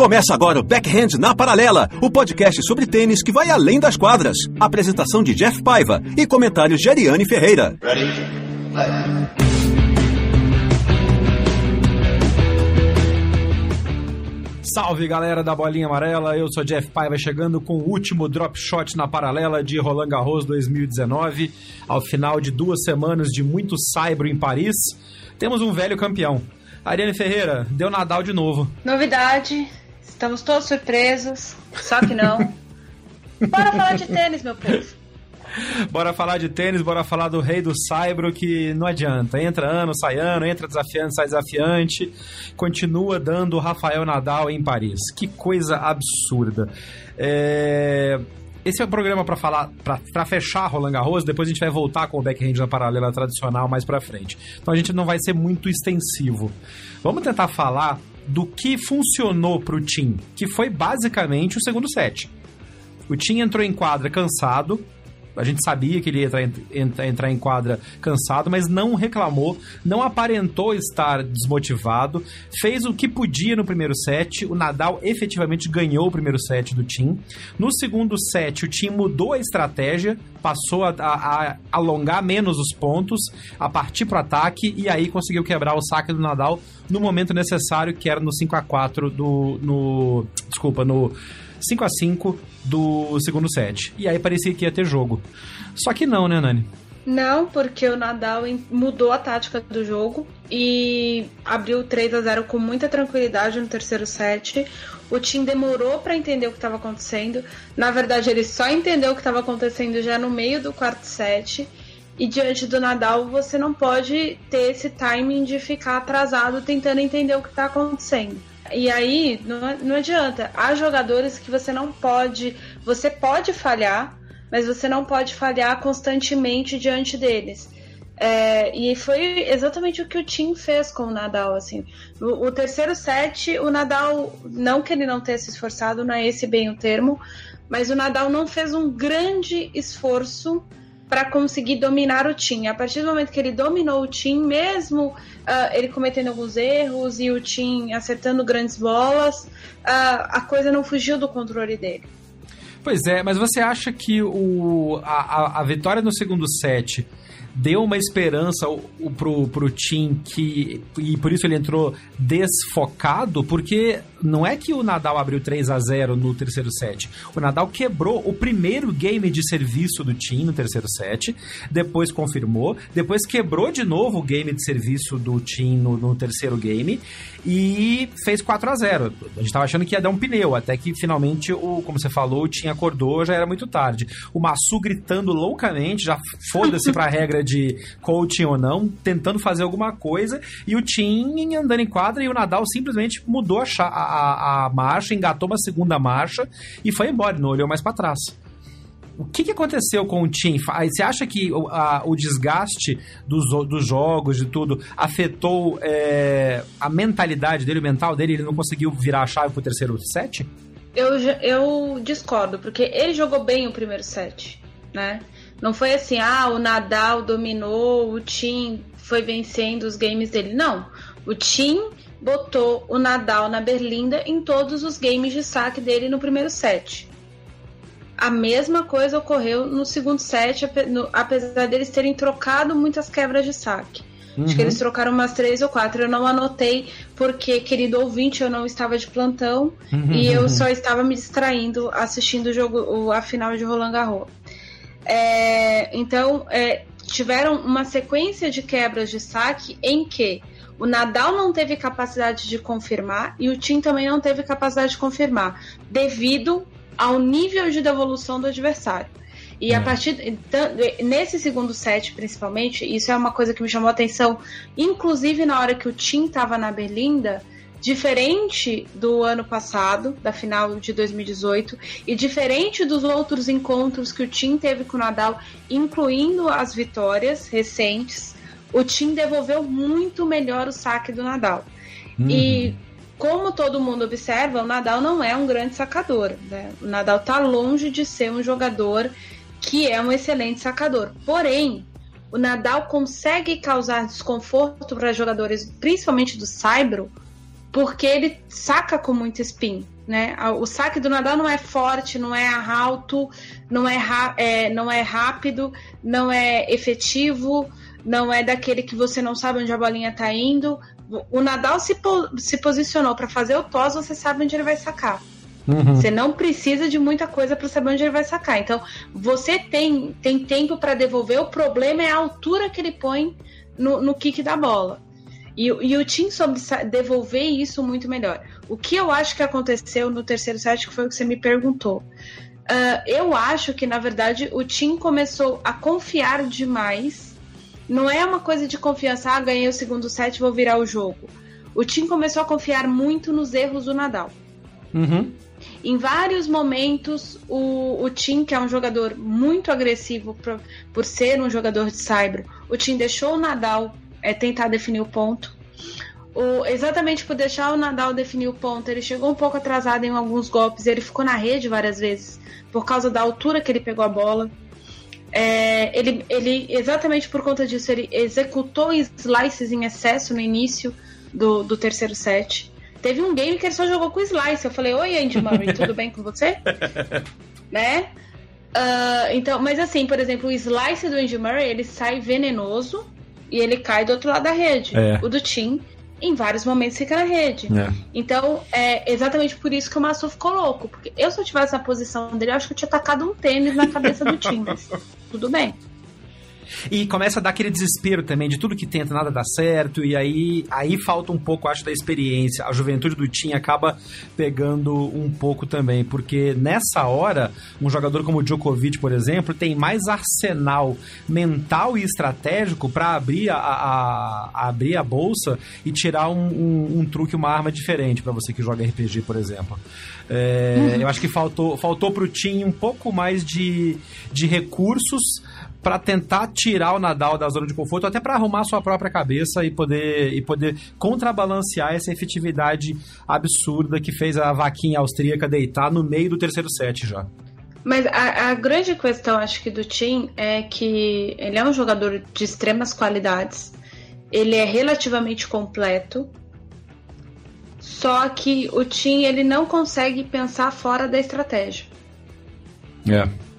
Começa agora o Backhand na Paralela, o podcast sobre tênis que vai além das quadras. Apresentação de Jeff Paiva e comentários de Ariane Ferreira. Ready? Salve galera da Bolinha Amarela, eu sou Jeff Paiva chegando com o último drop shot na paralela de Roland Garros 2019. Ao final de duas semanas de muito saibro em Paris, temos um velho campeão. Ariane Ferreira, deu Nadal de novo. Novidade, Estamos todos surpresos, só que não. Bora falar de tênis, meu povo. Bora falar de tênis, bora falar do rei do saibro que não adianta. Entra ano, sai ano, entra desafiante, sai desafiante. Continua dando Rafael Nadal em Paris. Que coisa absurda. É... Esse é o programa para falar, para fechar Roland Garros. Depois a gente vai voltar com o backhand na paralela tradicional mais para frente. Então a gente não vai ser muito extensivo. Vamos tentar falar do que funcionou para o Tim, que foi basicamente o segundo set. O Tim entrou em quadra cansado, a gente sabia que ele ia entrar, entrar, em quadra cansado, mas não reclamou, não aparentou estar desmotivado, fez o que podia no primeiro set. O Nadal efetivamente ganhou o primeiro set do Tim. No segundo set, o Tim mudou a estratégia, passou a, a, a alongar menos os pontos, a partir para o ataque e aí conseguiu quebrar o saque do Nadal no momento necessário, que era no 5 a 4 do. No, desculpa, no 5 a 5 do segundo set. E aí parecia que ia ter jogo. Só que não, né, Nani? Não, porque o Nadal mudou a tática do jogo e abriu 3 a 0 com muita tranquilidade no terceiro set. O time demorou para entender o que estava acontecendo. Na verdade, ele só entendeu o que estava acontecendo já no meio do quarto set. E diante do Nadal, você não pode ter esse timing de ficar atrasado tentando entender o que está acontecendo. E aí, não, não adianta. Há jogadores que você não pode. Você pode falhar, mas você não pode falhar constantemente diante deles. É, e foi exatamente o que o Tim fez com o Nadal, assim. O, o, terceiro set, o Nadal, não que ele não tenha se esforçado, não é esse bem o termo, mas o Nadal não fez um grande esforço para conseguir dominar o time. A partir do momento que ele dominou o time, mesmo uh, ele cometendo alguns erros e o time acertando grandes bolas, uh, a coisa não fugiu do controle dele. Pois é, mas você acha que o, a, a vitória no segundo set deu uma esperança pro, pro Tim que e por isso ele entrou desfocado, porque não é que o Nadal abriu 3 a 0 no terceiro set. O Nadal quebrou o primeiro game de serviço do Tim no terceiro set, depois confirmou, depois quebrou de novo o game de serviço do Tim no, no terceiro game e fez 4 a 0 A gente tava achando que ia dar um pneu, até que finalmente, o, como você falou, o Tim acordou, já era muito tarde. O Massu gritando loucamente, já foda-se pra regra de coaching ou não, tentando fazer alguma coisa, e o Tim andando em quadra e o Nadal simplesmente mudou a, a, a marcha, engatou uma segunda marcha e foi embora, não olhou mais para trás. O que, que, aconteceu com o Tim? Você acha que o, a, o desgaste dos, dos jogos, de tudo, afetou é, a mentalidade dele, o mental dele? Ele não conseguiu virar a chave pro terceiro set? Eu, eu discordo, porque ele jogou bem o primeiro set, né? Não foi assim, ah, o Nadal dominou, o Tim foi vencendo os games dele. Não. O Tim botou o Nadal na berlinda em todos os games de saque dele no primeiro set. A mesma coisa ocorreu no segundo set, apesar deles terem trocado muitas quebras de saque. Uhum. Acho que eles uhum. trocaram umas três ou quatro. Eu não anotei porque, querido ouvinte, eu não estava de plantão uhum. e eu só estava me distraindo assistindo o jogo, a final de Roland Garros. É, então, é, tiveram uma sequência de quebras de saque em que o Nadal não teve capacidade de confirmar e o Tim também não teve capacidade de confirmar, devido ao nível de devolução do adversário. E a partir então, nesse segundo set, principalmente, isso é uma coisa que me chamou a atenção, inclusive na hora que o Tim estava na Berlinda, diferente do ano passado, da final de 2018, e diferente dos outros encontros que o Tim teve com o Nadal, incluindo as vitórias recentes, o Tim devolveu muito melhor o saque do Nadal. Uhum. E como todo mundo observa, o Nadal não é um grande sacador. Né? O Nadal está longe de ser um jogador que é um excelente sacador. Porém, o Nadal consegue causar desconforto para jogadores, principalmente do Saibro, porque ele saca com muito spin. Né? O saque do Nadal não é forte, não é alto, não é, é, não é rápido, não é efetivo, não é daquele que você não sabe onde a bolinha está indo. O Nadal se, po se posicionou para fazer o toss, você sabe onde ele vai sacar. Uhum. Você não precisa de muita coisa para saber onde ele vai sacar. Então, você tem, tem tempo para devolver. O problema é a altura que ele põe no, no kick da bola. E, e o Tim soube devolver isso muito melhor. O que eu acho que aconteceu no terceiro set, que foi o que você me perguntou. Uh, eu acho que, na verdade, o Tim começou a confiar demais. Não é uma coisa de confiança, ah, ganhei o segundo set, vou virar o jogo. O Tim começou a confiar muito nos erros do Nadal. Uhum. Em vários momentos, o, o Tim, que é um jogador muito agressivo por, por ser um jogador de saibro, o Tim deixou o Nadal é tentar definir o ponto. O, exatamente por deixar o Nadal definir o ponto, ele chegou um pouco atrasado em alguns golpes, ele ficou na rede várias vezes por causa da altura que ele pegou a bola. É, ele, ele, exatamente por conta disso, ele executou slices em excesso no início do, do terceiro set. Teve um game que ele só jogou com slice. Eu falei, oi Andy Murray, tudo bem com você? né? Uh, então, mas assim, por exemplo, o slice do Andy Murray, ele sai venenoso e ele cai do outro lado da rede. É. O do Tim, em vários momentos, fica na rede. É. Então, é exatamente por isso que o Massu ficou louco. Porque eu, se eu tivesse na posição dele, eu acho que eu tinha tacado um tênis na cabeça do Tim. Mas tudo bem. E começa a dar aquele desespero também de tudo que tenta, nada dá certo, e aí, aí falta um pouco, acho, da experiência. A juventude do Tim acaba pegando um pouco também, porque nessa hora, um jogador como o Djokovic, por exemplo, tem mais arsenal mental e estratégico para abrir a, a, a, abrir a bolsa e tirar um, um, um truque, uma arma diferente para você que joga RPG, por exemplo. É, uhum. Eu acho que faltou, faltou pro Tim um pouco mais de, de recursos para tentar tirar o Nadal da zona de conforto, até para arrumar sua própria cabeça e poder, e poder contrabalancear essa efetividade absurda que fez a vaquinha austríaca deitar no meio do terceiro set já. Mas a, a, grande questão, acho que, do Tim é que ele é um jogador de extremas qualidades, ele é relativamente completo, só que o Tim ele não consegue pensar fora da estratégia. É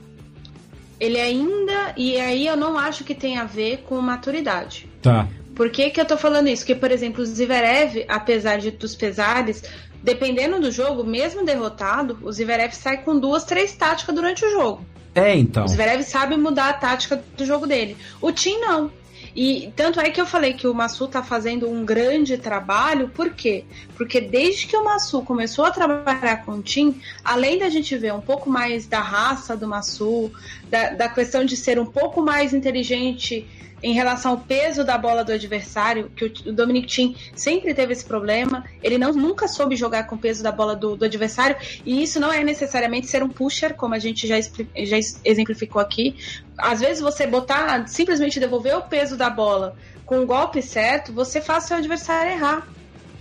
ele ainda. E aí eu não acho que tem a ver com maturidade. Tá. Por que, que eu tô falando isso? Porque, por exemplo, o Zverev, apesar de, dos pesares, dependendo do jogo, mesmo derrotado, o Zverev sai com duas, três táticas durante o jogo. É, então. O Zverev sabe mudar a tática do jogo dele. O Tim não. E tanto é que eu falei que o Massu tá fazendo um grande trabalho, por quê? Porque desde que o Massu começou a trabalhar com o Tim, além da gente ver um pouco mais da raça do Massu, da, da questão de ser um pouco mais inteligente em relação ao peso da bola do adversário, que o Dominic Thiem sempre teve esse problema, ele não nunca soube jogar com o peso da bola do, do adversário, e isso não é necessariamente ser um pusher, como a gente já, já exemplificou aqui. Às vezes você botar, simplesmente devolver o peso da bola com o golpe certo, você faz seu adversário errar,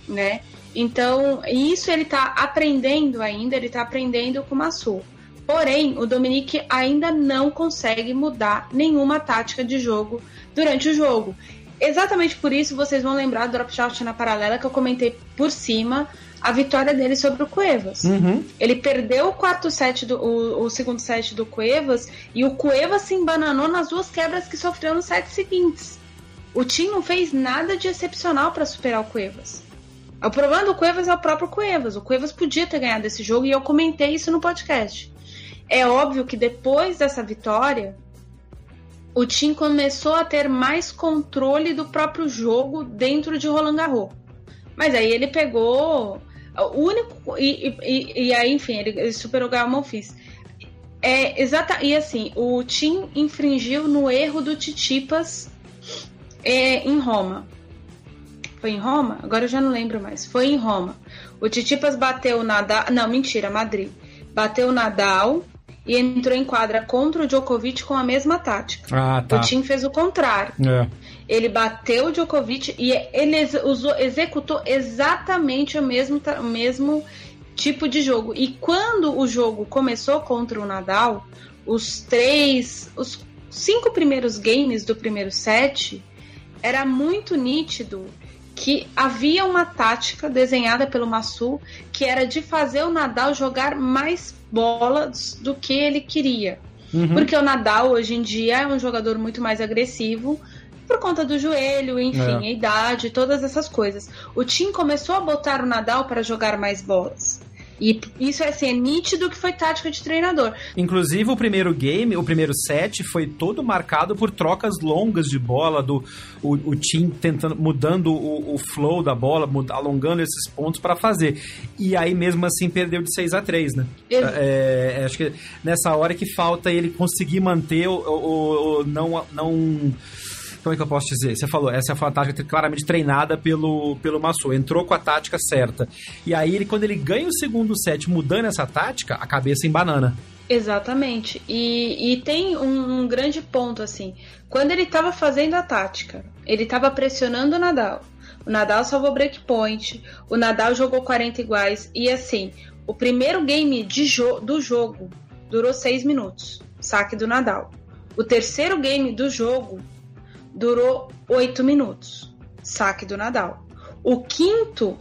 né? Então, isso ele tá aprendendo ainda, ele tá aprendendo com o Massu. Porém, o Dominique ainda não consegue mudar nenhuma tática de jogo durante o jogo. Exatamente por isso vocês vão lembrar do drop shot na paralela que eu comentei por cima a vitória dele sobre o Cuevas. Uhum. Ele perdeu o quarto set do o, o, segundo set do Cuevas e o Cuevas se embananou nas duas quebras que sofreu nos sets seguintes. O Tim não fez nada de excepcional para superar o Cuevas. O problema do Cuevas é o próprio Cuevas. O Cuevas podia ter ganhado esse jogo e eu comentei isso no podcast. É óbvio que depois dessa vitória, o Tim começou a ter mais controle do próprio jogo dentro de Roland Garros. Mas aí ele pegou o único e, e, e aí enfim ele, superou o Gael Monfils. É, exata. E assim, o Tim infringiu no erro do Titipas é, em Roma. Foi em Roma? Agora eu já não lembro mais. Foi em Roma. O Titipas bateu o Nadal. Não, mentira, Madrid. Bateu Nadal e entrou em quadra contra o Djokovic com a mesma tática. Ah, tá. O Tim fez o contrário. É. Ele bateu o Djokovic e ele usou, executou exatamente o mesmo, o mesmo tipo de jogo. E quando o jogo começou contra o Nadal, os três, os cinco primeiros games do primeiro set, era muito nítido que havia uma tática desenhada pelo Massu que era de fazer o Nadal jogar mais bolas do que ele queria. Uhum. Porque o Nadal hoje em dia é um jogador muito mais agressivo por conta do joelho, enfim, é. a idade, todas essas coisas. O Tim começou a botar o Nadal para jogar mais bolas. E isso assim, é nítido que foi tática de treinador. Inclusive, o primeiro game, o primeiro set, foi todo marcado por trocas longas de bola, do o, o time tentando, mudando o, o flow da bola, alongando esses pontos para fazer. E aí, mesmo assim, perdeu de 6 a 3 né? É, é, acho que nessa hora que falta ele conseguir manter o, o, o não. não como é que eu posso dizer? Você falou, essa foi uma tática claramente treinada pelo, pelo Massu, entrou com a tática certa. E aí, ele, quando ele ganha o segundo set mudando essa tática, a cabeça em banana. Exatamente. E, e tem um, um, grande ponto, assim. Quando ele estava fazendo a tática, ele estava pressionando o Nadal. O Nadal salvou breakpoint, o Nadal jogou 40 iguais. E assim, o primeiro game jo do jogo durou 6 minutos. Saque do Nadal. O terceiro game do jogo durou 8 minutos. Saque do Nadal. O quinto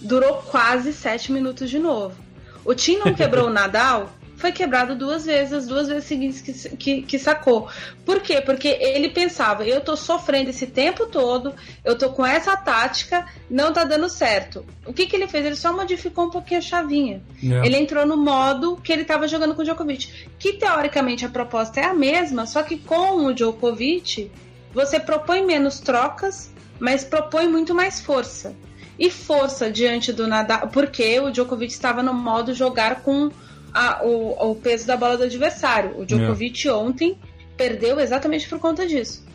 durou quase 7 minutos de novo. O Tim não quebrou o Nadal, foi quebrado duas vezes, as duas vezes seguintes que, que, que, sacou. Por quê? Porque ele pensava, eu tô sofrendo esse tempo todo, eu tô com essa tática, não tá dando certo. O que, que ele fez? Ele só modificou um pouquinho a chavinha. É. Ele entrou no modo que ele tava jogando com o Djokovic. Que teoricamente a proposta é a mesma, só que com o Djokovic você propõe menos trocas, mas propõe muito mais força. E força diante do Nadal, porque o Djokovic estava no modo jogar com a, o, o, peso da bola do adversário. O Djokovic yeah. ontem perdeu exatamente por conta disso.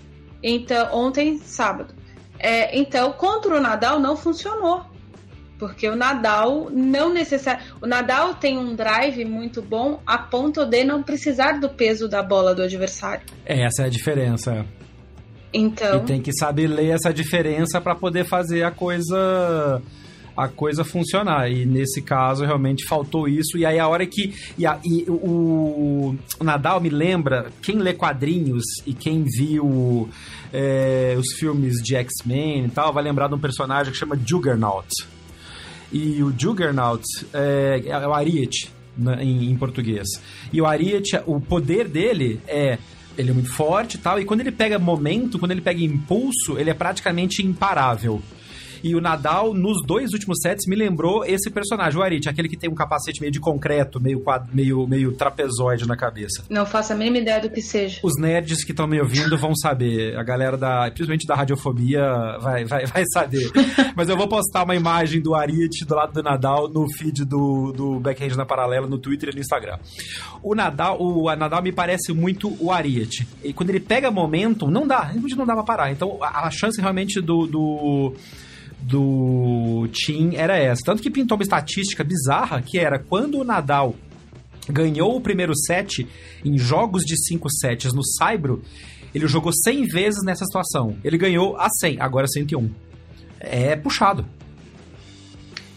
Então, ontem, sábado. É, então, contra o Nadal não funcionou. Porque o Nadal não necessariamente. O Nadal tem um drive muito bom a ponto de não precisar do peso da bola do adversário. É, essa é a diferença. Então. E tem que saber ler essa diferença para poder fazer a coisa a coisa funcionar. E nesse caso realmente faltou isso. E aí a hora que. E, a, e o, o, Nadal me lembra, quem lê quadrinhos e quem viu é, os filmes de X-Men e tal, vai lembrar de um personagem que chama Juggernaut. E o Juggernaut é, é o Ariete né, em, em português. E o Ariete, o poder dele é ele é muito forte e tal, e quando ele pega momento, quando ele pega impulso, ele é praticamente imparável. E o Nadal, nos dois últimos sets, me lembrou esse personagem, o Arit, aquele que tem um capacete meio de concreto, meio, meio, meio trapezoide na cabeça. Não faço a mínima ideia do que seja. Os nerds que estão me ouvindo vão saber. A galera da, principalmente da radiofobia, vai, vai, vai saber. Mas eu vou postar uma imagem do Arit do lado do Nadal no feed do, do Backhand na Paralela, no Twitter e no Instagram. O Nadal, o Nadal me parece muito o Ariete. E quando ele pega momento, não dá, não dá pra parar. Então a, a chance realmente do, do do Team era essa. Tanto que pintou uma estatística bizarra que era quando o Nadal ganhou o primeiro set em jogos de 5 sets no Saibro, ele jogou 100 vezes nessa situação. Ele ganhou a 100, agora 101. É puxado.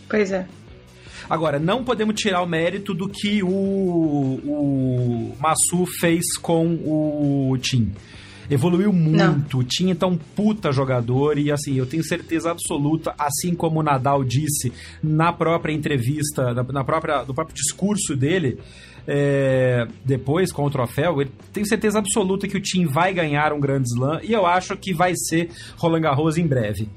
Pois é. Agora, não podemos tirar o mérito do que o, o Massu fez com o Tim evoluiu muito. Não. Tinha então um puta jogador e assim, eu tenho certeza absoluta, assim como o Nadal disse na própria entrevista, na, na própria, no próprio discurso dele, é, depois com o troféu, eu tenho certeza absoluta que o time vai ganhar um grande slam e eu acho que vai ser Roland Garros em breve.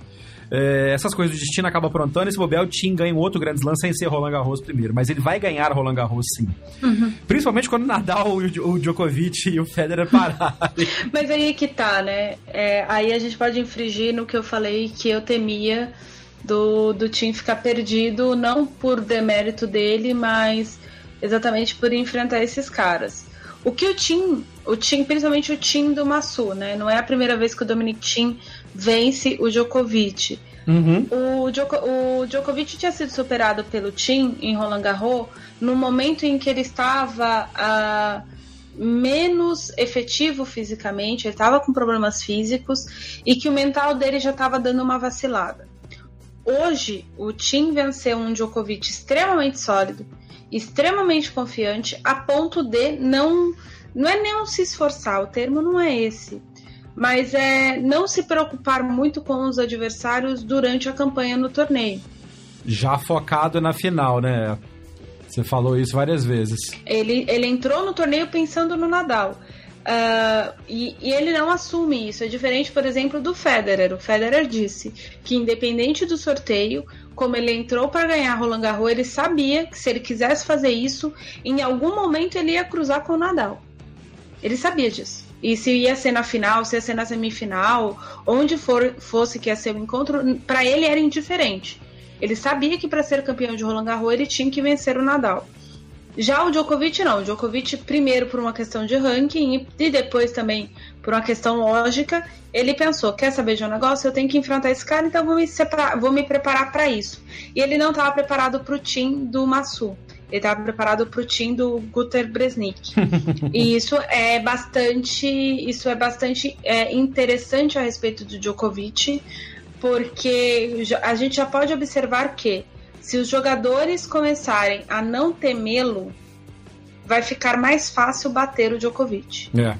É, essas coisas do destino acaba aprontando. Esse bobear, o Tim ganha um outro grande slam sem ser Roland Garros primeiro. Mas ele vai ganhar Roland Garros sim. Uhum. Principalmente quando o Nadal, o Djokovic e o Federer pararem. mas aí que tá, né? É, aí a gente pode infringir no que eu falei que eu temia do, do Tim ficar perdido, não por demérito dele, mas exatamente por enfrentar esses caras. O que o Tim, o Tim, principalmente o Tim do Massu, né? Não é a primeira vez que o Dominic Tim vence o Djokovic. Uhum. O, Djoko, o Djokovic tinha sido superado pelo Tim em Roland Garros no momento em que ele estava uh, menos efetivo fisicamente, ele estava com problemas físicos e que o mental dele já estava dando uma vacilada. Hoje, o Tim venceu um Djokovic extremamente sólido, extremamente confiante, a ponto de não. Não é nem se esforçar, o termo não é esse mas é não se preocupar muito com os adversários durante a campanha no torneio. Já focado na final, né? Você falou isso várias vezes. Ele, ele entrou no torneio pensando no Nadal. Uh, e, e, ele não assume isso. É diferente, por exemplo, do Federer. O Federer disse que, independente do sorteio, como ele entrou para ganhar Roland Garros, ele sabia que se ele quisesse fazer isso, em algum momento ele ia cruzar com o Nadal. Ele sabia disso. E se ia ser na final, se ia ser na semifinal, onde for, fosse que ia ser o encontro, para ele era indiferente. Ele sabia que para ser campeão de Roland Garros ele tinha que vencer o Nadal. Já o Djokovic não. O Djokovic, primeiro por uma questão de ranking e depois também por uma questão lógica, ele pensou: quer saber de um negócio? Eu tenho que enfrentar esse cara, então vou me, separar, vou me preparar para isso. E ele não estava preparado para o time do Massu. Ele estava preparado para o time do Guter Bresnik. e isso é bastante, isso é bastante é, interessante a respeito do Djokovic, porque a gente já pode observar que se os jogadores começarem a não temê-lo, vai ficar mais fácil bater o Djokovic. É.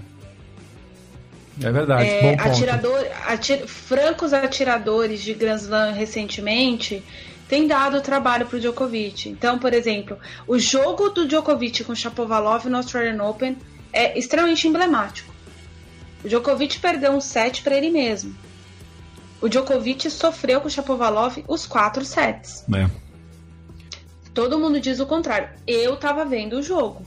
É verdade. É, atirador, atir, francos atiradores de Grand Slam recentemente tem dado trabalho para o Djokovic. Então, por exemplo, o jogo do Djokovic com Shapovalov no Australian Open é extremamente emblemático. O Djokovic perdeu um set para ele mesmo. O Djokovic sofreu com o Shapovalov os quatro sets. É. Todo mundo diz o contrário. Eu estava vendo o jogo.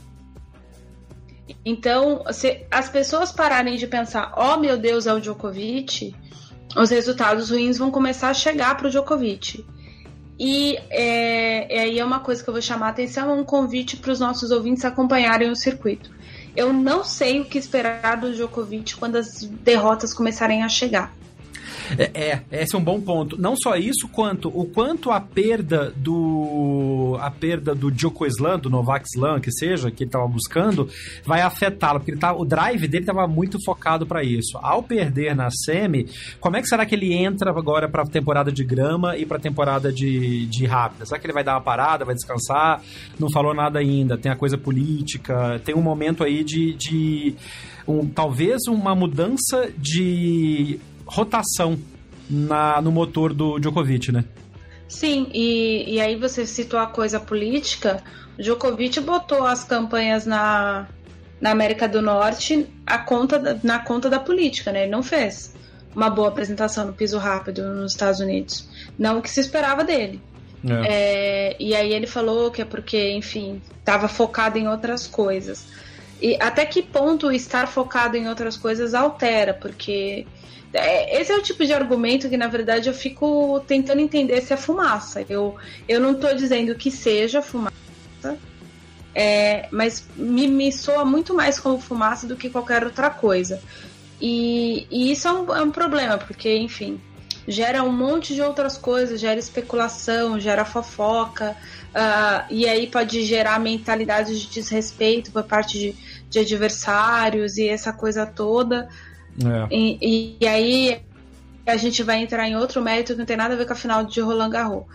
Então, se as pessoas pararem de pensar, oh meu Deus, é o Djokovic, os resultados ruins vão começar a chegar para o Djokovic. E é, aí é uma coisa que eu vou chamar a atenção, é um convite para os nossos ouvintes acompanharem o circuito. Eu não sei o que esperar do Djokovic quando as derrotas começarem a chegar. É, é, esse é um bom ponto. Não só isso, quanto o quanto a perda do a perda do Djoko Islam, do Novak Islam, que seja, que ele estava buscando, vai afetá-lo, porque ele tá, o drive dele estava muito focado para isso. Ao perder na semi, como é que será que ele entra agora para temporada de grama e para temporada de, de rápida? Será que ele vai dar uma parada, vai descansar? Não falou nada ainda. Tem a coisa política, tem um momento aí de, de um, talvez uma mudança de rotação na, no motor do Djokovic, né? Sim, e, e aí você citou a coisa política. O Djokovic botou as campanhas na, na América do Norte a conta, na conta da política, né? Ele não fez uma boa apresentação no piso rápido nos Estados Unidos. Não o que se esperava dele. É. É, e aí ele falou que é porque, enfim, estava focado em outras coisas. E até que ponto estar focado em outras coisas altera? Porque é, esse é o tipo de argumento que, na verdade, eu fico tentando entender se é fumaça. Eu, eu não estou dizendo que seja fumaça, é, mas me, me soa muito mais como fumaça do que qualquer outra coisa. E, e isso é um, é um problema, porque, enfim, gera um monte de outras coisas, gera especulação, gera fofoca, uh, e aí pode gerar mentalidade de desrespeito por parte de, de adversários e essa coisa toda. É. E, e, aí a gente vai entrar em outro mérito que não tem nada a ver com a final de Roland Garros.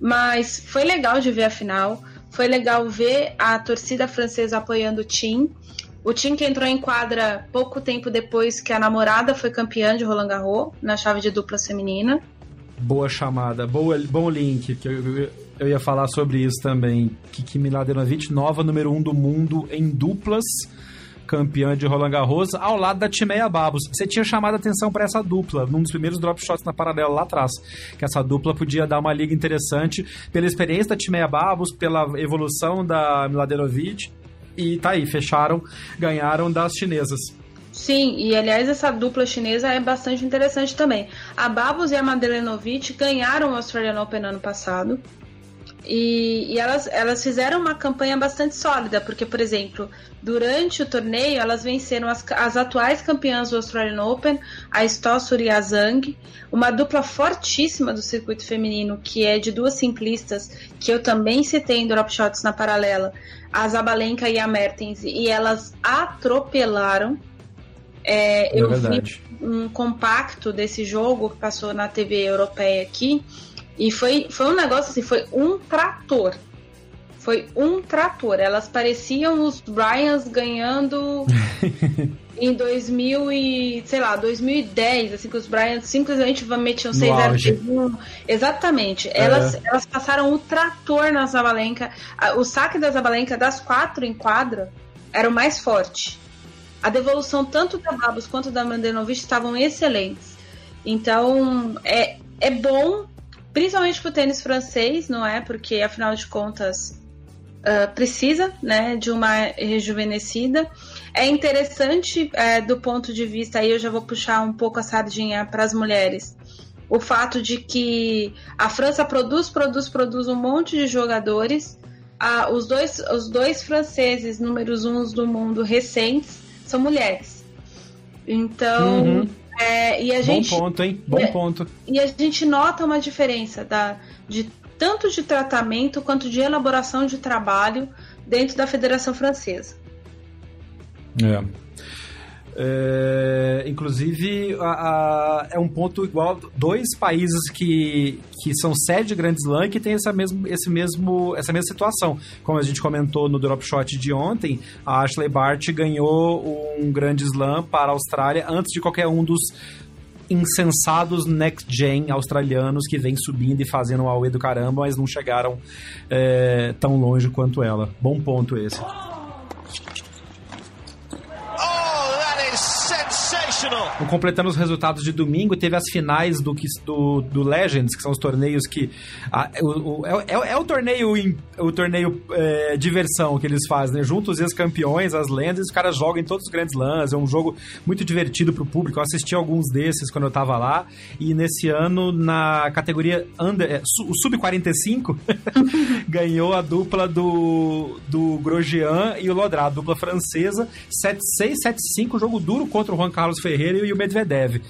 Mas foi legal de ver a final, foi legal ver a torcida francesa apoiando o Tim. O Tim que entrou em quadra pouco tempo depois que a namorada foi campeã de Roland Garros na chave de dupla feminina. Boa chamada, boa, bom link, que eu, eu ia falar sobre isso também. Kiki Miladenovic, nova número um do mundo em duplas campeã de Roland Garros, ao lado da Timeia Babos. Você tinha chamado a atenção para essa dupla, num dos primeiros drop shots na paralela lá atrás, que essa dupla podia dar uma liga interessante pela experiência da Timeia Babos, pela evolução da Miladenovic, e tá aí, fecharam, ganharam das chinesas. Sim, e aliás essa dupla chinesa é bastante interessante também. A Babos e a Madalenovic ganharam o Australian Open ano passado. E, e, elas, elas fizeram uma campanha bastante sólida, porque, por exemplo, durante o torneio elas venceram as, as atuais campeãs do Australian Open, a Stossur e a Zhang, uma dupla fortíssima do circuito feminino, que é de duas simplistas, que eu também citei em Drop Shots na paralela, a Zabalenka e a Mertens, e elas atropelaram. É, é eu verdade. vi um compacto desse jogo que passou na TV europeia aqui e foi, foi um negócio assim, foi um trator. Foi um trator. Elas pareciam os Bryans ganhando em 2000 e, sei lá, 2010, assim, que os Bryans simplesmente metiam 6 0 Exatamente. É. Elas, elas passaram o trator na Zabalenka. O saque da Zabalenka das quatro em quadra era o mais forte. A devolução tanto da Babos quanto da Mandenovic estavam excelentes. Então, é, é bom principalmente pro tênis francês, não é? Porque afinal de contas uh, precisa, né, de uma rejuvenescida. É interessante é, do ponto de vista, aí eu já vou puxar um pouco a sardinha para as mulheres. O fato de que a França produz, produz, produz um monte de jogadores. Ah, os, dois, os dois franceses números uns do mundo recentes são mulheres. Então, uhum. É, e a gente, Bom ponto, hein? Bom ponto. E a gente nota uma diferença da, de tanto de tratamento quanto de elaboração de trabalho dentro da Federação Francesa. É. É, inclusive, a, a, é um ponto igual dois países que, que são sede de Grand Slam que tem essa, mesmo, esse mesmo, essa mesma situação. Como a gente comentou no Drop Shot de ontem, a Ashley Bart ganhou um Grand Slam para a Austrália antes de qualquer um dos insensados next gen australianos que vêm subindo e fazendo o Aue do caramba, mas não chegaram é, tão longe quanto ela. Bom ponto esse. set completando os resultados de domingo, teve as finais do, do, do Legends, que são os torneios que. A, o, o, é, é, o torneio, o torneio é, diversão que eles fazem, né? Juntos os campeões, as lendas, os caras jogam em todos os grandes lãs. É um jogo muito divertido pro público. Eu assisti alguns desses quando eu tava lá. E nesse ano, na categoria under, é, o Sub-45, ganhou a dupla do, do Grosjean e o Lodrá, a dupla francesa. 7-6, 7-5, jogo duro contra o Juan Carlos Ferreira e o Medvedev.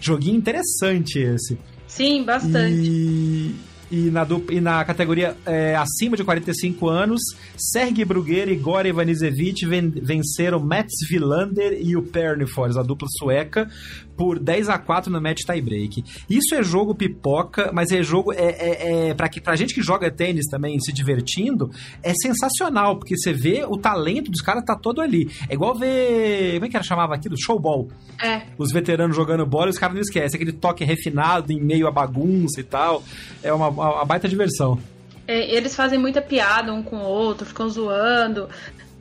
Joguinho interessante esse. Sim, bastante. E, e, na, e na categoria é, acima de 45 anos, Sergei Bruguera e Gore Ivanisevic venceram Mats Wilander e o Pernifors, a dupla sueca, por 10 a 4 no match tiebreak. Isso é jogo pipoca, mas é jogo. É, é, é, pra, que, pra gente que joga tênis também, se divertindo, é sensacional, porque você vê o talento dos caras tá todo ali. É igual ver. Como é que era chamava aquilo? Showball. É. Os veteranos jogando bola e os caras não esquecem. Aquele toque refinado em meio à bagunça e tal. É uma, uma, uma baita diversão. É, eles fazem muita piada um com o outro, ficam zoando.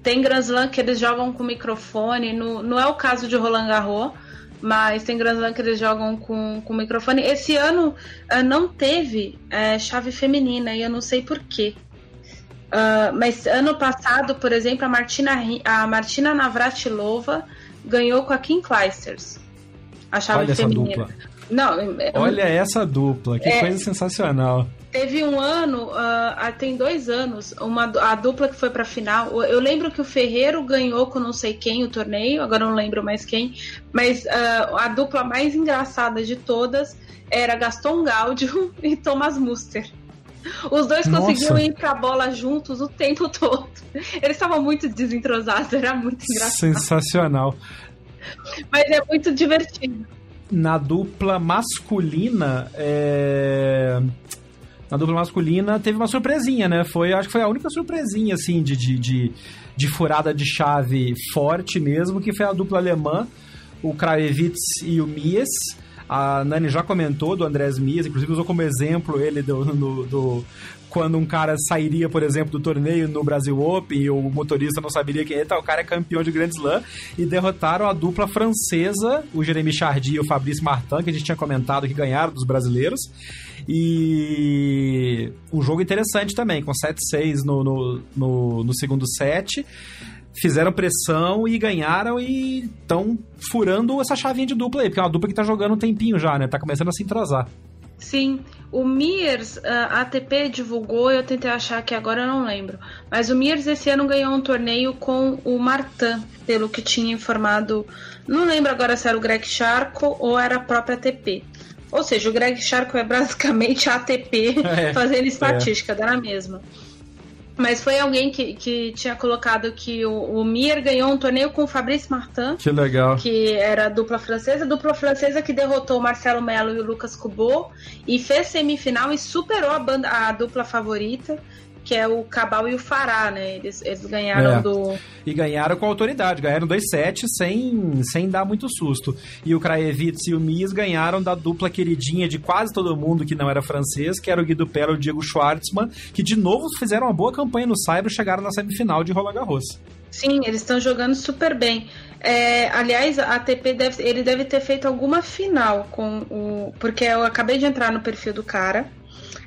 Tem Grand Slam que eles jogam com microfone. No, não é o caso de Roland Garros mas tem Grand Slam que eles jogam com, com microfone. Esse ano uh, não teve uh, chave feminina e eu não sei porquê. Uh, ah, mas ano passado, por exemplo, a Martina, a Martina Navratilova ganhou com a Kim Clijsters. A chave Olha feminina. Essa dupla. Não, é, Olha essa dupla, que é, coisa sensacional. Teve um ano, uh, tem dois anos, uma, a dupla que foi pra final. Eu lembro que o Ferreiro ganhou com não sei quem o torneio, agora não lembro mais quem. Mas uh, a dupla mais engraçada de todas era Gaston Gaudio e Thomas Muster. Os dois Nossa. conseguiam ir pra bola juntos o tempo todo. Eles estavam muito desentrosados, era muito engraçado. Sensacional. Mas é muito divertido. Na dupla masculina, é na dupla masculina teve uma surpresinha, né? Foi, acho que foi a única surpresinha, assim, de, de, de, de furada de chave forte mesmo, que foi a dupla alemã, o Kravitz e o Mies. A Nani já comentou do Andrés Mies, inclusive usou como exemplo ele do, do, do quando um cara sairia, por exemplo, do torneio no Brasil Open e o motorista não saberia quem é, tá, o cara é campeão de Grand Slam, e derrotaram a dupla francesa, o Jeremy Chardy e o Fabrício Martin, que a gente tinha comentado que ganharam dos brasileiros. E um jogo interessante também, com 7-6 no, no, no, no segundo set fizeram pressão e ganharam e estão furando essa chavinha de dupla aí, porque é uma dupla que tá jogando um tempinho já, né? Tá começando a se entrosar. Sim, o Miers, a ATP divulgou, eu tentei achar que agora eu não lembro. Mas o Miers esse ano ganhou um torneio com o Martin, pelo que tinha informado. Não lembro agora se era o Greg Charco ou era a própria ATP. Ou seja, o Greg Charco é basicamente a ATP é, fazendo estatística, é. dá na mesma. Mas foi alguém que, que tinha colocado que o, o Mir ganhou um torneio com o Fabrice Martin. Que legal. Que era a dupla francesa. A dupla francesa que derrotou o Marcelo Melo e o Lucas Kubot. E fez semifinal e superou a, banda, a dupla favorita que é o Cabal e o Fará, né? Eles, eles ganharam é. do. E ganharam com autoridade, ganharam 2-7 sem, sem dar muito susto. E o Kraevitz e o Mies ganharam da dupla queridinha de quase todo mundo que não era francês, que era o Guido Pella e o Diego Schwartzman, que de novo fizeram uma boa campanha no Cyber e chegaram na semifinal de Roland Garros. Sim, eles estão jogando super bem. É, aliás, a ATP deve, ele deve ter feito alguma final com o. Porque eu acabei de entrar no perfil do cara.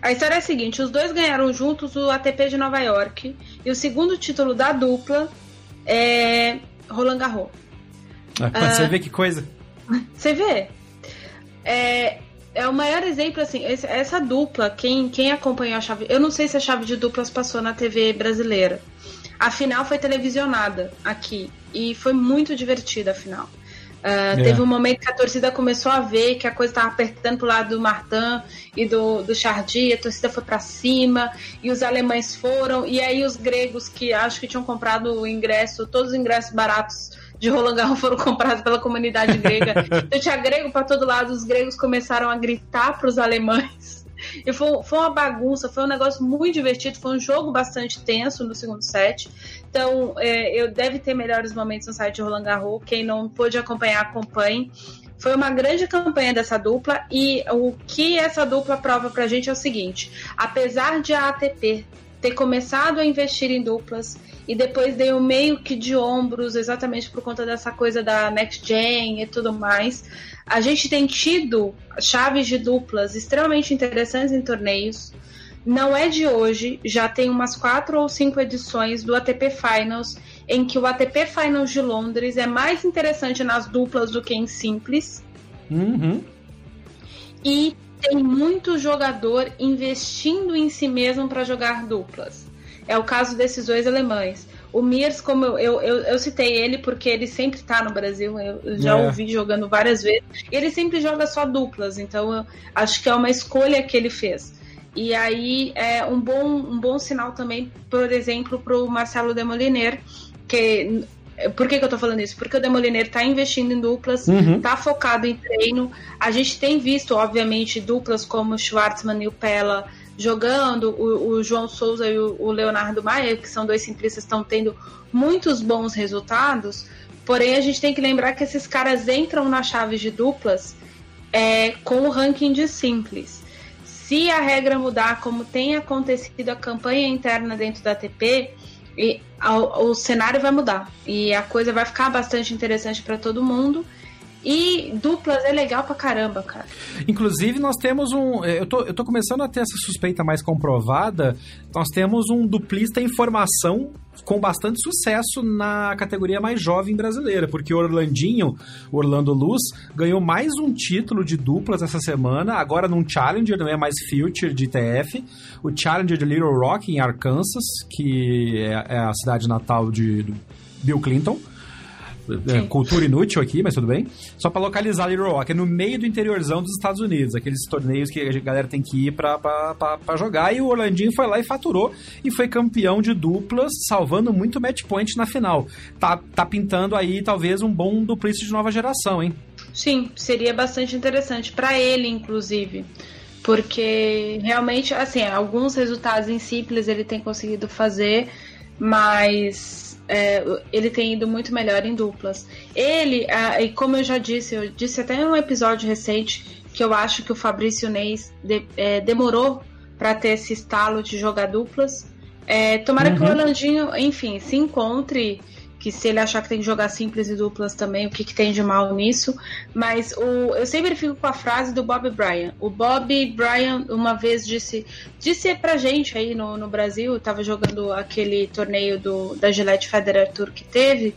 A história é a seguinte: os dois ganharam juntos o ATP de Nova York e o segundo título da dupla é Roland Garros. Ah, você vê que coisa. Você vê. É, é o maior exemplo, assim, essa dupla, quem, quem acompanhou a chave. Eu não sei se a chave de duplas passou na TV brasileira. A final foi televisionada aqui. E foi muito divertida a final. Uh, Teve um momento que a torcida começou a ver que a coisa estava apertando pro lado do Martin e do, do Chardy, a torcida foi para cima e os alemães foram, e aí os gregos que acho que tinham comprado o ingresso, todos os ingressos baratos de Roland Garros foram comprados pela comunidade grega. então tinha grego para todo lado, os gregos começaram a gritar para os alemães e foi, foi uma bagunça, foi um negócio muito divertido, foi um jogo bastante tenso no segundo set. Então, é, eu deve ter melhores momentos no site de Roland Garros. Quem não pôde acompanhar, acompanhe. Foi uma grande campanha dessa dupla e o que essa dupla prova pra gente é o seguinte: apesar de a ATP ter começado a investir em duplas e depois deu meio que de ombros, exatamente por conta dessa coisa da Next Gen e tudo mais. A gente tem tido chaves de duplas extremamente interessantes em torneios. Não é de hoje, já tem umas quatro ou cinco edições do ATP Finals, em que o ATP Finals de Londres é mais interessante nas duplas do que em simples. Uhum. E tem muito jogador investindo em si mesmo para jogar duplas. É o caso desses dois alemães. O Miers, como eu, eu, eu, eu citei ele porque ele sempre está no Brasil, eu já é. ouvi jogando várias vezes. Ele sempre joga só duplas, então eu acho que é uma escolha que ele fez. E aí é um bom, um bom sinal também, por exemplo, para o Marcelo Demoliner, que por que, que, eu tô falando isso? Porque o Demoliner tá investindo em duplas, uhum. tá focado em treino. A gente tem visto, obviamente, duplas como o Schwartzman e o Pella jogando, o, o João Souza e o, o, Leonardo Maia, que são dois simplistas, estão tendo muitos bons resultados. Porém, a gente tem que lembrar que esses caras entram na chave de duplas é, com o ranking de simples. Se a regra mudar, como tem acontecido a campanha interna dentro da ATP, e, o cenário vai mudar e a coisa vai ficar bastante interessante para todo mundo. E duplas é legal pra caramba, cara. Inclusive, nós temos um. É, eu tô, eu tô começando a ter essa suspeita mais comprovada. Nós temos um duplista em formação com bastante sucesso na categoria mais jovem brasileira, porque o Orlandinho, o Orlando Luz, ganhou mais um título de duplas essa semana, agora num Challenger, não é mais Future de TF, o Challenger de Little Rock em Arkansas, que é, é a cidade natal de Bill Clinton. É, cultura inútil aqui, mas tudo bem. Só para localizar Little Rock, é no meio do interiorzão dos Estados Unidos, aqueles torneios que a galera tem que ir pra jogar. E o Orlandinho foi lá e faturou e foi campeão de duplas, salvando muito match point na final. Tá, tá pintando aí talvez um bom duplista de nova geração, hein? Sim, seria bastante interessante para ele, inclusive. Porque realmente, assim, alguns resultados em simples ele tem conseguido fazer, mas é, ele tem ido muito melhor em duplas. Ele, ah, e como eu já disse, eu disse até em um episódio recente que eu acho que o Fabrício Neis de, é, demorou para ter esse estalo de jogar duplas. É, tomara uhum. que o uhum. Orlandinho, enfim, se encontre, que se ele achar que tem que jogar simples e duplas também, o que, que tem de mal nisso. Mas o, eu sempre fico com a frase do Bob Bryan. O Bob Bryan uma vez disse, disse pra gente aí no, no Brasil, tava jogando aquele torneio do, da Gillette Federer Tour que teve,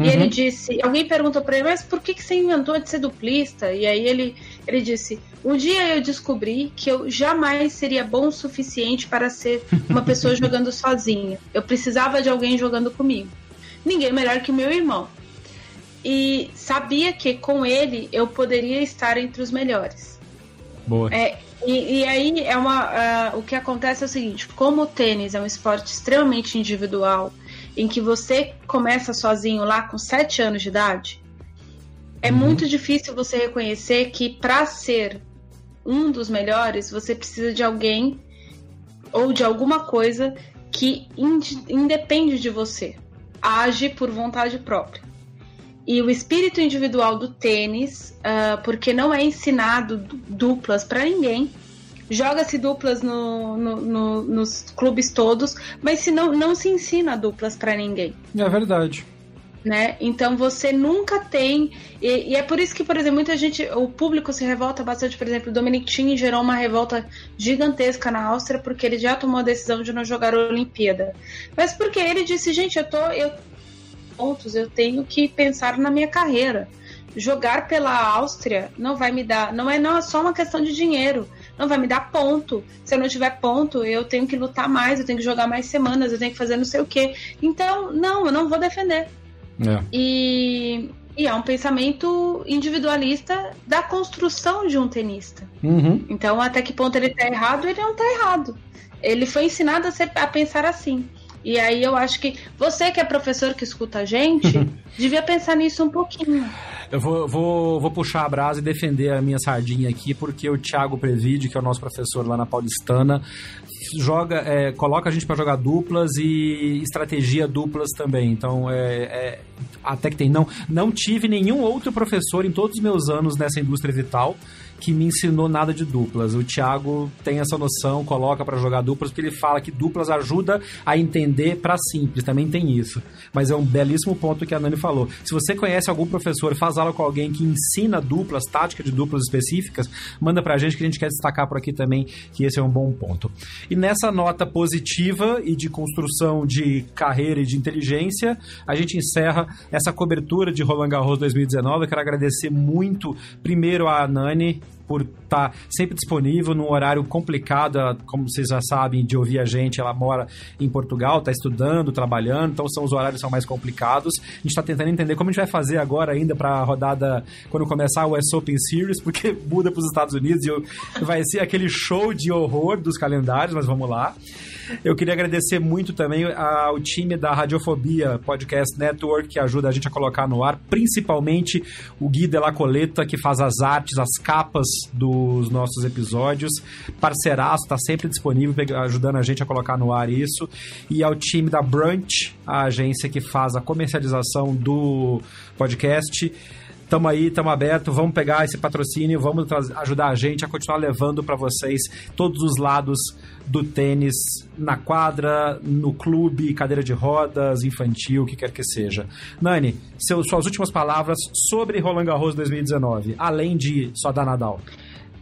uhum. e ele disse, alguém perguntou pra ele, mas por que, que você inventou de ser duplista? E aí ele, ele disse, um dia eu descobri que eu jamais seria bom o suficiente para ser uma pessoa jogando sozinha. Eu precisava de alguém jogando comigo ninguém melhor que meu irmão. E sabia que com ele eu poderia estar entre os melhores. Boa. É, e, e, aí é uma, uh, o que acontece é o seguinte: como o tênis é um esporte extremamente individual, em que você começa sozinho lá com 7 anos de idade, é uhum. muito difícil você reconhecer que para ser um dos melhores, você precisa de alguém ou de alguma coisa que independe de você age por vontade própria. E o espírito individual do tênis, uh, porque não é ensinado duplas para ninguém, joga-se duplas no, no, no, nos clubes todos, mas se não, não se ensina duplas para ninguém. É verdade. Né? Então você nunca tem. E, e, é por isso que, por exemplo, muita gente. O público se revolta bastante. Por exemplo, o Dominic Thiem gerou uma revolta gigantesca na Áustria porque ele já tomou a decisão de não jogar a Olimpíada. Mas porque ele disse, gente, eu tô. Eu, pontos, eu tenho que pensar na minha carreira. Jogar pela Áustria não vai me dar. Não é, não é só uma questão de dinheiro não vai me dar ponto. Se eu não tiver ponto, eu tenho que lutar mais, eu tenho que jogar mais semanas, eu tenho que fazer não sei o quê. Então, não, eu não vou defender. É. E, e é um pensamento individualista da construção de um tenista. Uhum. Então, até que ponto ele está errado, ele não está errado. Ele foi ensinado a, ser, a pensar assim. E aí eu acho que você que é professor que escuta a gente, devia pensar nisso um pouquinho. Eu vou, vou, vou puxar a brasa e defender a minha sardinha aqui, porque o Thiago Previde, que é o nosso professor lá na Paulistana, joga, é, coloca a gente para jogar duplas e estratégia duplas também. Então, é, é, até que tem. Não, não tive nenhum outro professor em todos os meus anos nessa indústria vital que me ensinou nada de duplas. O Thiago tem essa noção, coloca para jogar duplas, porque ele fala que duplas ajuda a entender para simples, também tem isso. Mas é um belíssimo ponto que a Nani falou. Se você conhece algum professor, faz aula com alguém que ensina duplas, tática de duplas específicas, manda pra gente que a gente quer destacar por aqui também que esse é um bom ponto. E nessa nota positiva e de construção de carreira e de inteligência, a gente encerra essa cobertura de Roland Garros 2019. Eu quero agradecer muito primeiro a Nani por estar tá sempre disponível num horário complicado, como vocês já sabem de ouvir a gente, ela mora em Portugal, está estudando, trabalhando, então são os horários são mais complicados. A gente está tentando entender como a gente vai fazer agora ainda para a rodada quando começar o US Open Series, porque muda para os Estados Unidos e vai ser aquele show de horror dos calendários, mas vamos lá. Eu queria agradecer muito também ao time da Radiofobia Podcast Network, que ajuda a gente a colocar no ar, principalmente o Gui de la Coleta, que faz as artes, as capas dos nossos episódios. Parceiraço, está sempre disponível, ajudando a gente a colocar no ar isso. E ao time da Brunch, a agência que faz a comercialização do podcast. Tamo aí, tamo aberto, vamos pegar esse patrocínio, vamos ajudar a gente a continuar levando para vocês todos os lados do tênis na quadra, no clube, cadeira de rodas, infantil, o que quer que seja. Nani, seu, suas últimas palavras sobre Roland Garros 2019, além de só da Nadal.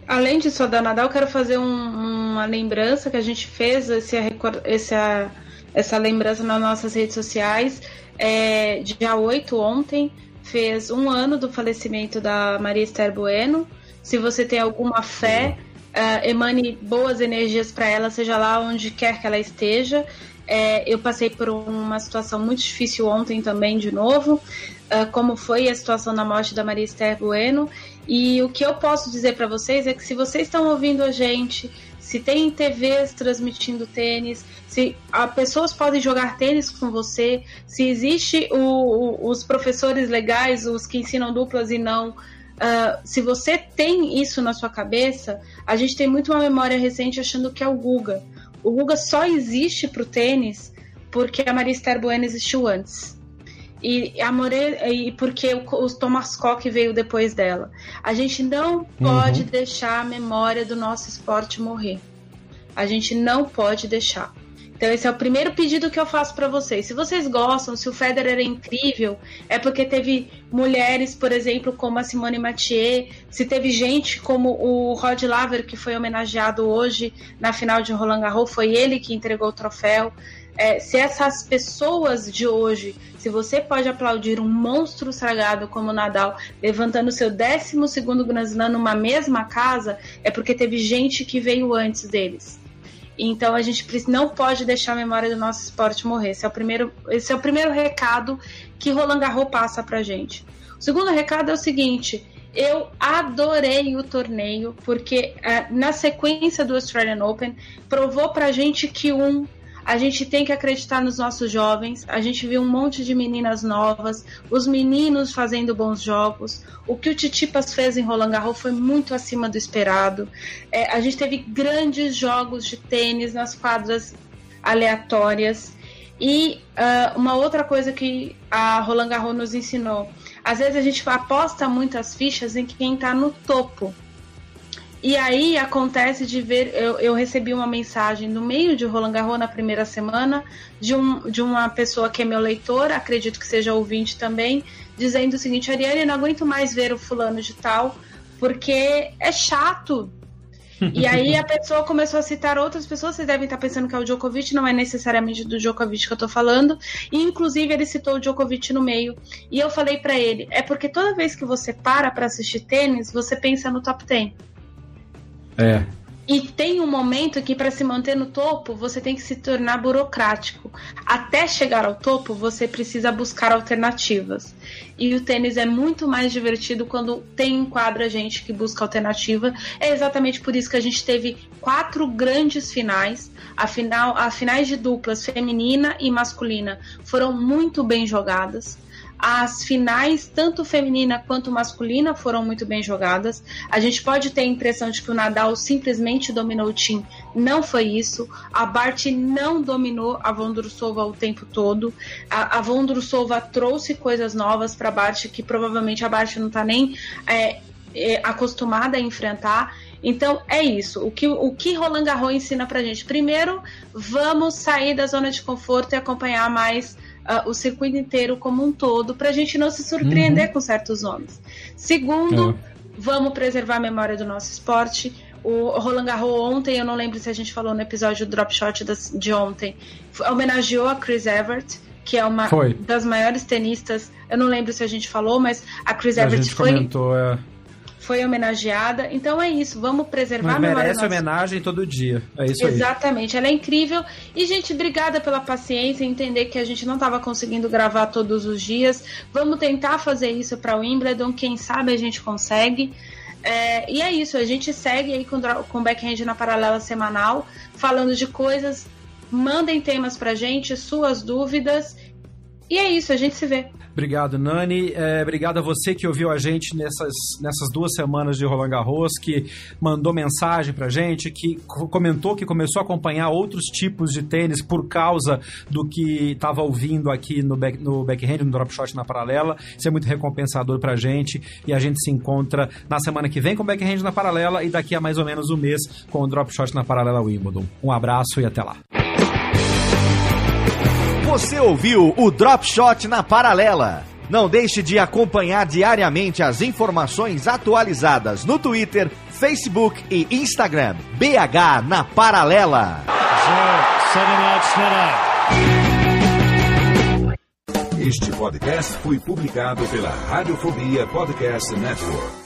Além de só da Nadal, quero fazer um, uma lembrança que a gente fez esse, essa, essa lembrança nas nossas redes sociais. É, dia 8, ontem, fez um ano do falecimento da Maria Esther Bueno. Se você tem alguma fé uh, emane boas energias para ela, seja lá onde quer que ela esteja. É, eu passei por uma situação muito difícil ontem também, de novo, uh, como foi a situação da morte da Maria Esther Bueno. E o que eu posso dizer para vocês é que se vocês estão ouvindo a gente, se tem TVs transmitindo tênis, se a, pessoas podem jogar tênis com você, se existe o, o, os professores legais, os que ensinam duplas e não, Uh, se você tem isso na sua cabeça, a gente tem muito uma memória recente achando que é o Guga. O Guga só existe para o tênis porque a Maria Esther Bueno existiu antes. E, a More... e porque o, Thomas Koch veio depois dela. A gente não pode uhum. deixar a memória do nosso esporte morrer. A gente não pode deixar. Então esse é o primeiro pedido que eu faço para vocês. Se vocês gostam, se o Federer é incrível, é porque teve mulheres, por exemplo, como a Simone Mathieu, se teve gente como o Rod Laver que foi homenageado hoje na final de Roland Garros, foi ele que entregou o troféu. É, se essas pessoas de hoje, se você pode aplaudir um monstro sagrado como Nadal levantando seu 12 segundo Grand Slam numa mesma casa, é porque teve gente que veio antes deles. Então a gente não pode deixar a memória do nosso esporte morrer. Esse é o primeiro, esse é o primeiro recado que Roland Garros passa pra gente. O segundo recado é o seguinte: eu adorei o torneio, porque é, na sequência do Australian Open provou pra gente que um a gente tem que acreditar nos nossos jovens. A gente viu um monte de meninas novas, os meninos fazendo bons jogos. O que o Titipas fez em Roland Garros foi muito acima do esperado. É, a gente teve grandes jogos de tênis nas quadras aleatórias. E uh, uma outra coisa que a Roland Garros nos ensinou: às vezes a gente aposta muitas fichas em quem está no topo. E aí acontece de ver, eu, eu, recebi uma mensagem no meio de Roland Garros na primeira semana de, um, de uma pessoa que é meu leitor, acredito que seja ouvinte também, dizendo o seguinte: Ariane, não aguento mais ver o fulano de tal, porque é chato. E aí a pessoa começou a citar outras pessoas, vocês devem estar pensando que é o Djokovic, não é necessariamente do Djokovic que eu tô falando. E inclusive ele citou o Djokovic no meio. E eu falei para ele, é porque toda vez que você para para assistir tênis, você pensa no top 10. É. E tem um momento que para se manter no topo, você tem que se tornar burocrático. Até chegar ao topo, você precisa buscar alternativas. E o tênis é muito mais divertido quando tem em quadra gente que busca alternativa. É exatamente por isso que a gente teve quatro grandes finais. A final, as finais de duplas feminina e masculina foram muito bem jogadas. As finais, tanto feminina quanto masculina, foram muito bem jogadas. A gente pode ter a impressão de que o Nadal simplesmente dominou o time. Não foi isso. A Bart não dominou a Vondrusova o tempo todo. A, a Vondrusova trouxe coisas novas para a Bart que provavelmente a Bart não está nem é, é, acostumada a enfrentar. Então é isso. O que, o que Roland Garros ensina pra gente? Primeiro, vamos sair da zona de conforto e acompanhar mais uh, o circuito inteiro como um todo, para a gente não se surpreender uhum. com certos nomes. Segundo, é. vamos preservar a memória do nosso esporte. O Roland Garros ontem, eu não lembro se a gente falou no episódio do Drop Shot de ontem, homenageou a Chris Evert, que é uma foi. das maiores tenistas. Eu não lembro se a gente falou, mas a Chris a Evert foi. Comentou, é foi homenageada. Então é isso, vamos preservar Mas a memória. Merece homenagem todo dia. É isso Exatamente, aí. ela é incrível. E, gente, obrigada pela paciência, entender que a gente não estava conseguindo gravar todos os dias. Vamos tentar fazer isso para o Wimbledon, quem sabe a gente consegue. É, e é isso, a gente segue aí com, com backhand na paralela semanal, falando de coisas. Mandem temas pra gente, suas dúvidas. E é isso, a gente se vê. Obrigado, Nani. É, obrigado a você que ouviu a gente nessas, nessas duas semanas de Roland Garros, que mandou mensagem pra gente, que comentou que começou a acompanhar outros tipos de tênis por causa do que estava ouvindo aqui no, back, no backhand, no drop shot na paralela. Isso é muito recompensador pra gente e a gente se encontra na semana que vem com o backhand na paralela e daqui a mais ou menos um mês com o drop shot na paralela Wimbledon. Um abraço e até lá. Você ouviu o Drop Shot na Paralela. Não deixe de acompanhar diariamente as informações atualizadas no Twitter, Facebook e Instagram. BH na Paralela. Este podcast foi publicado pela Radiofobia Podcast Network.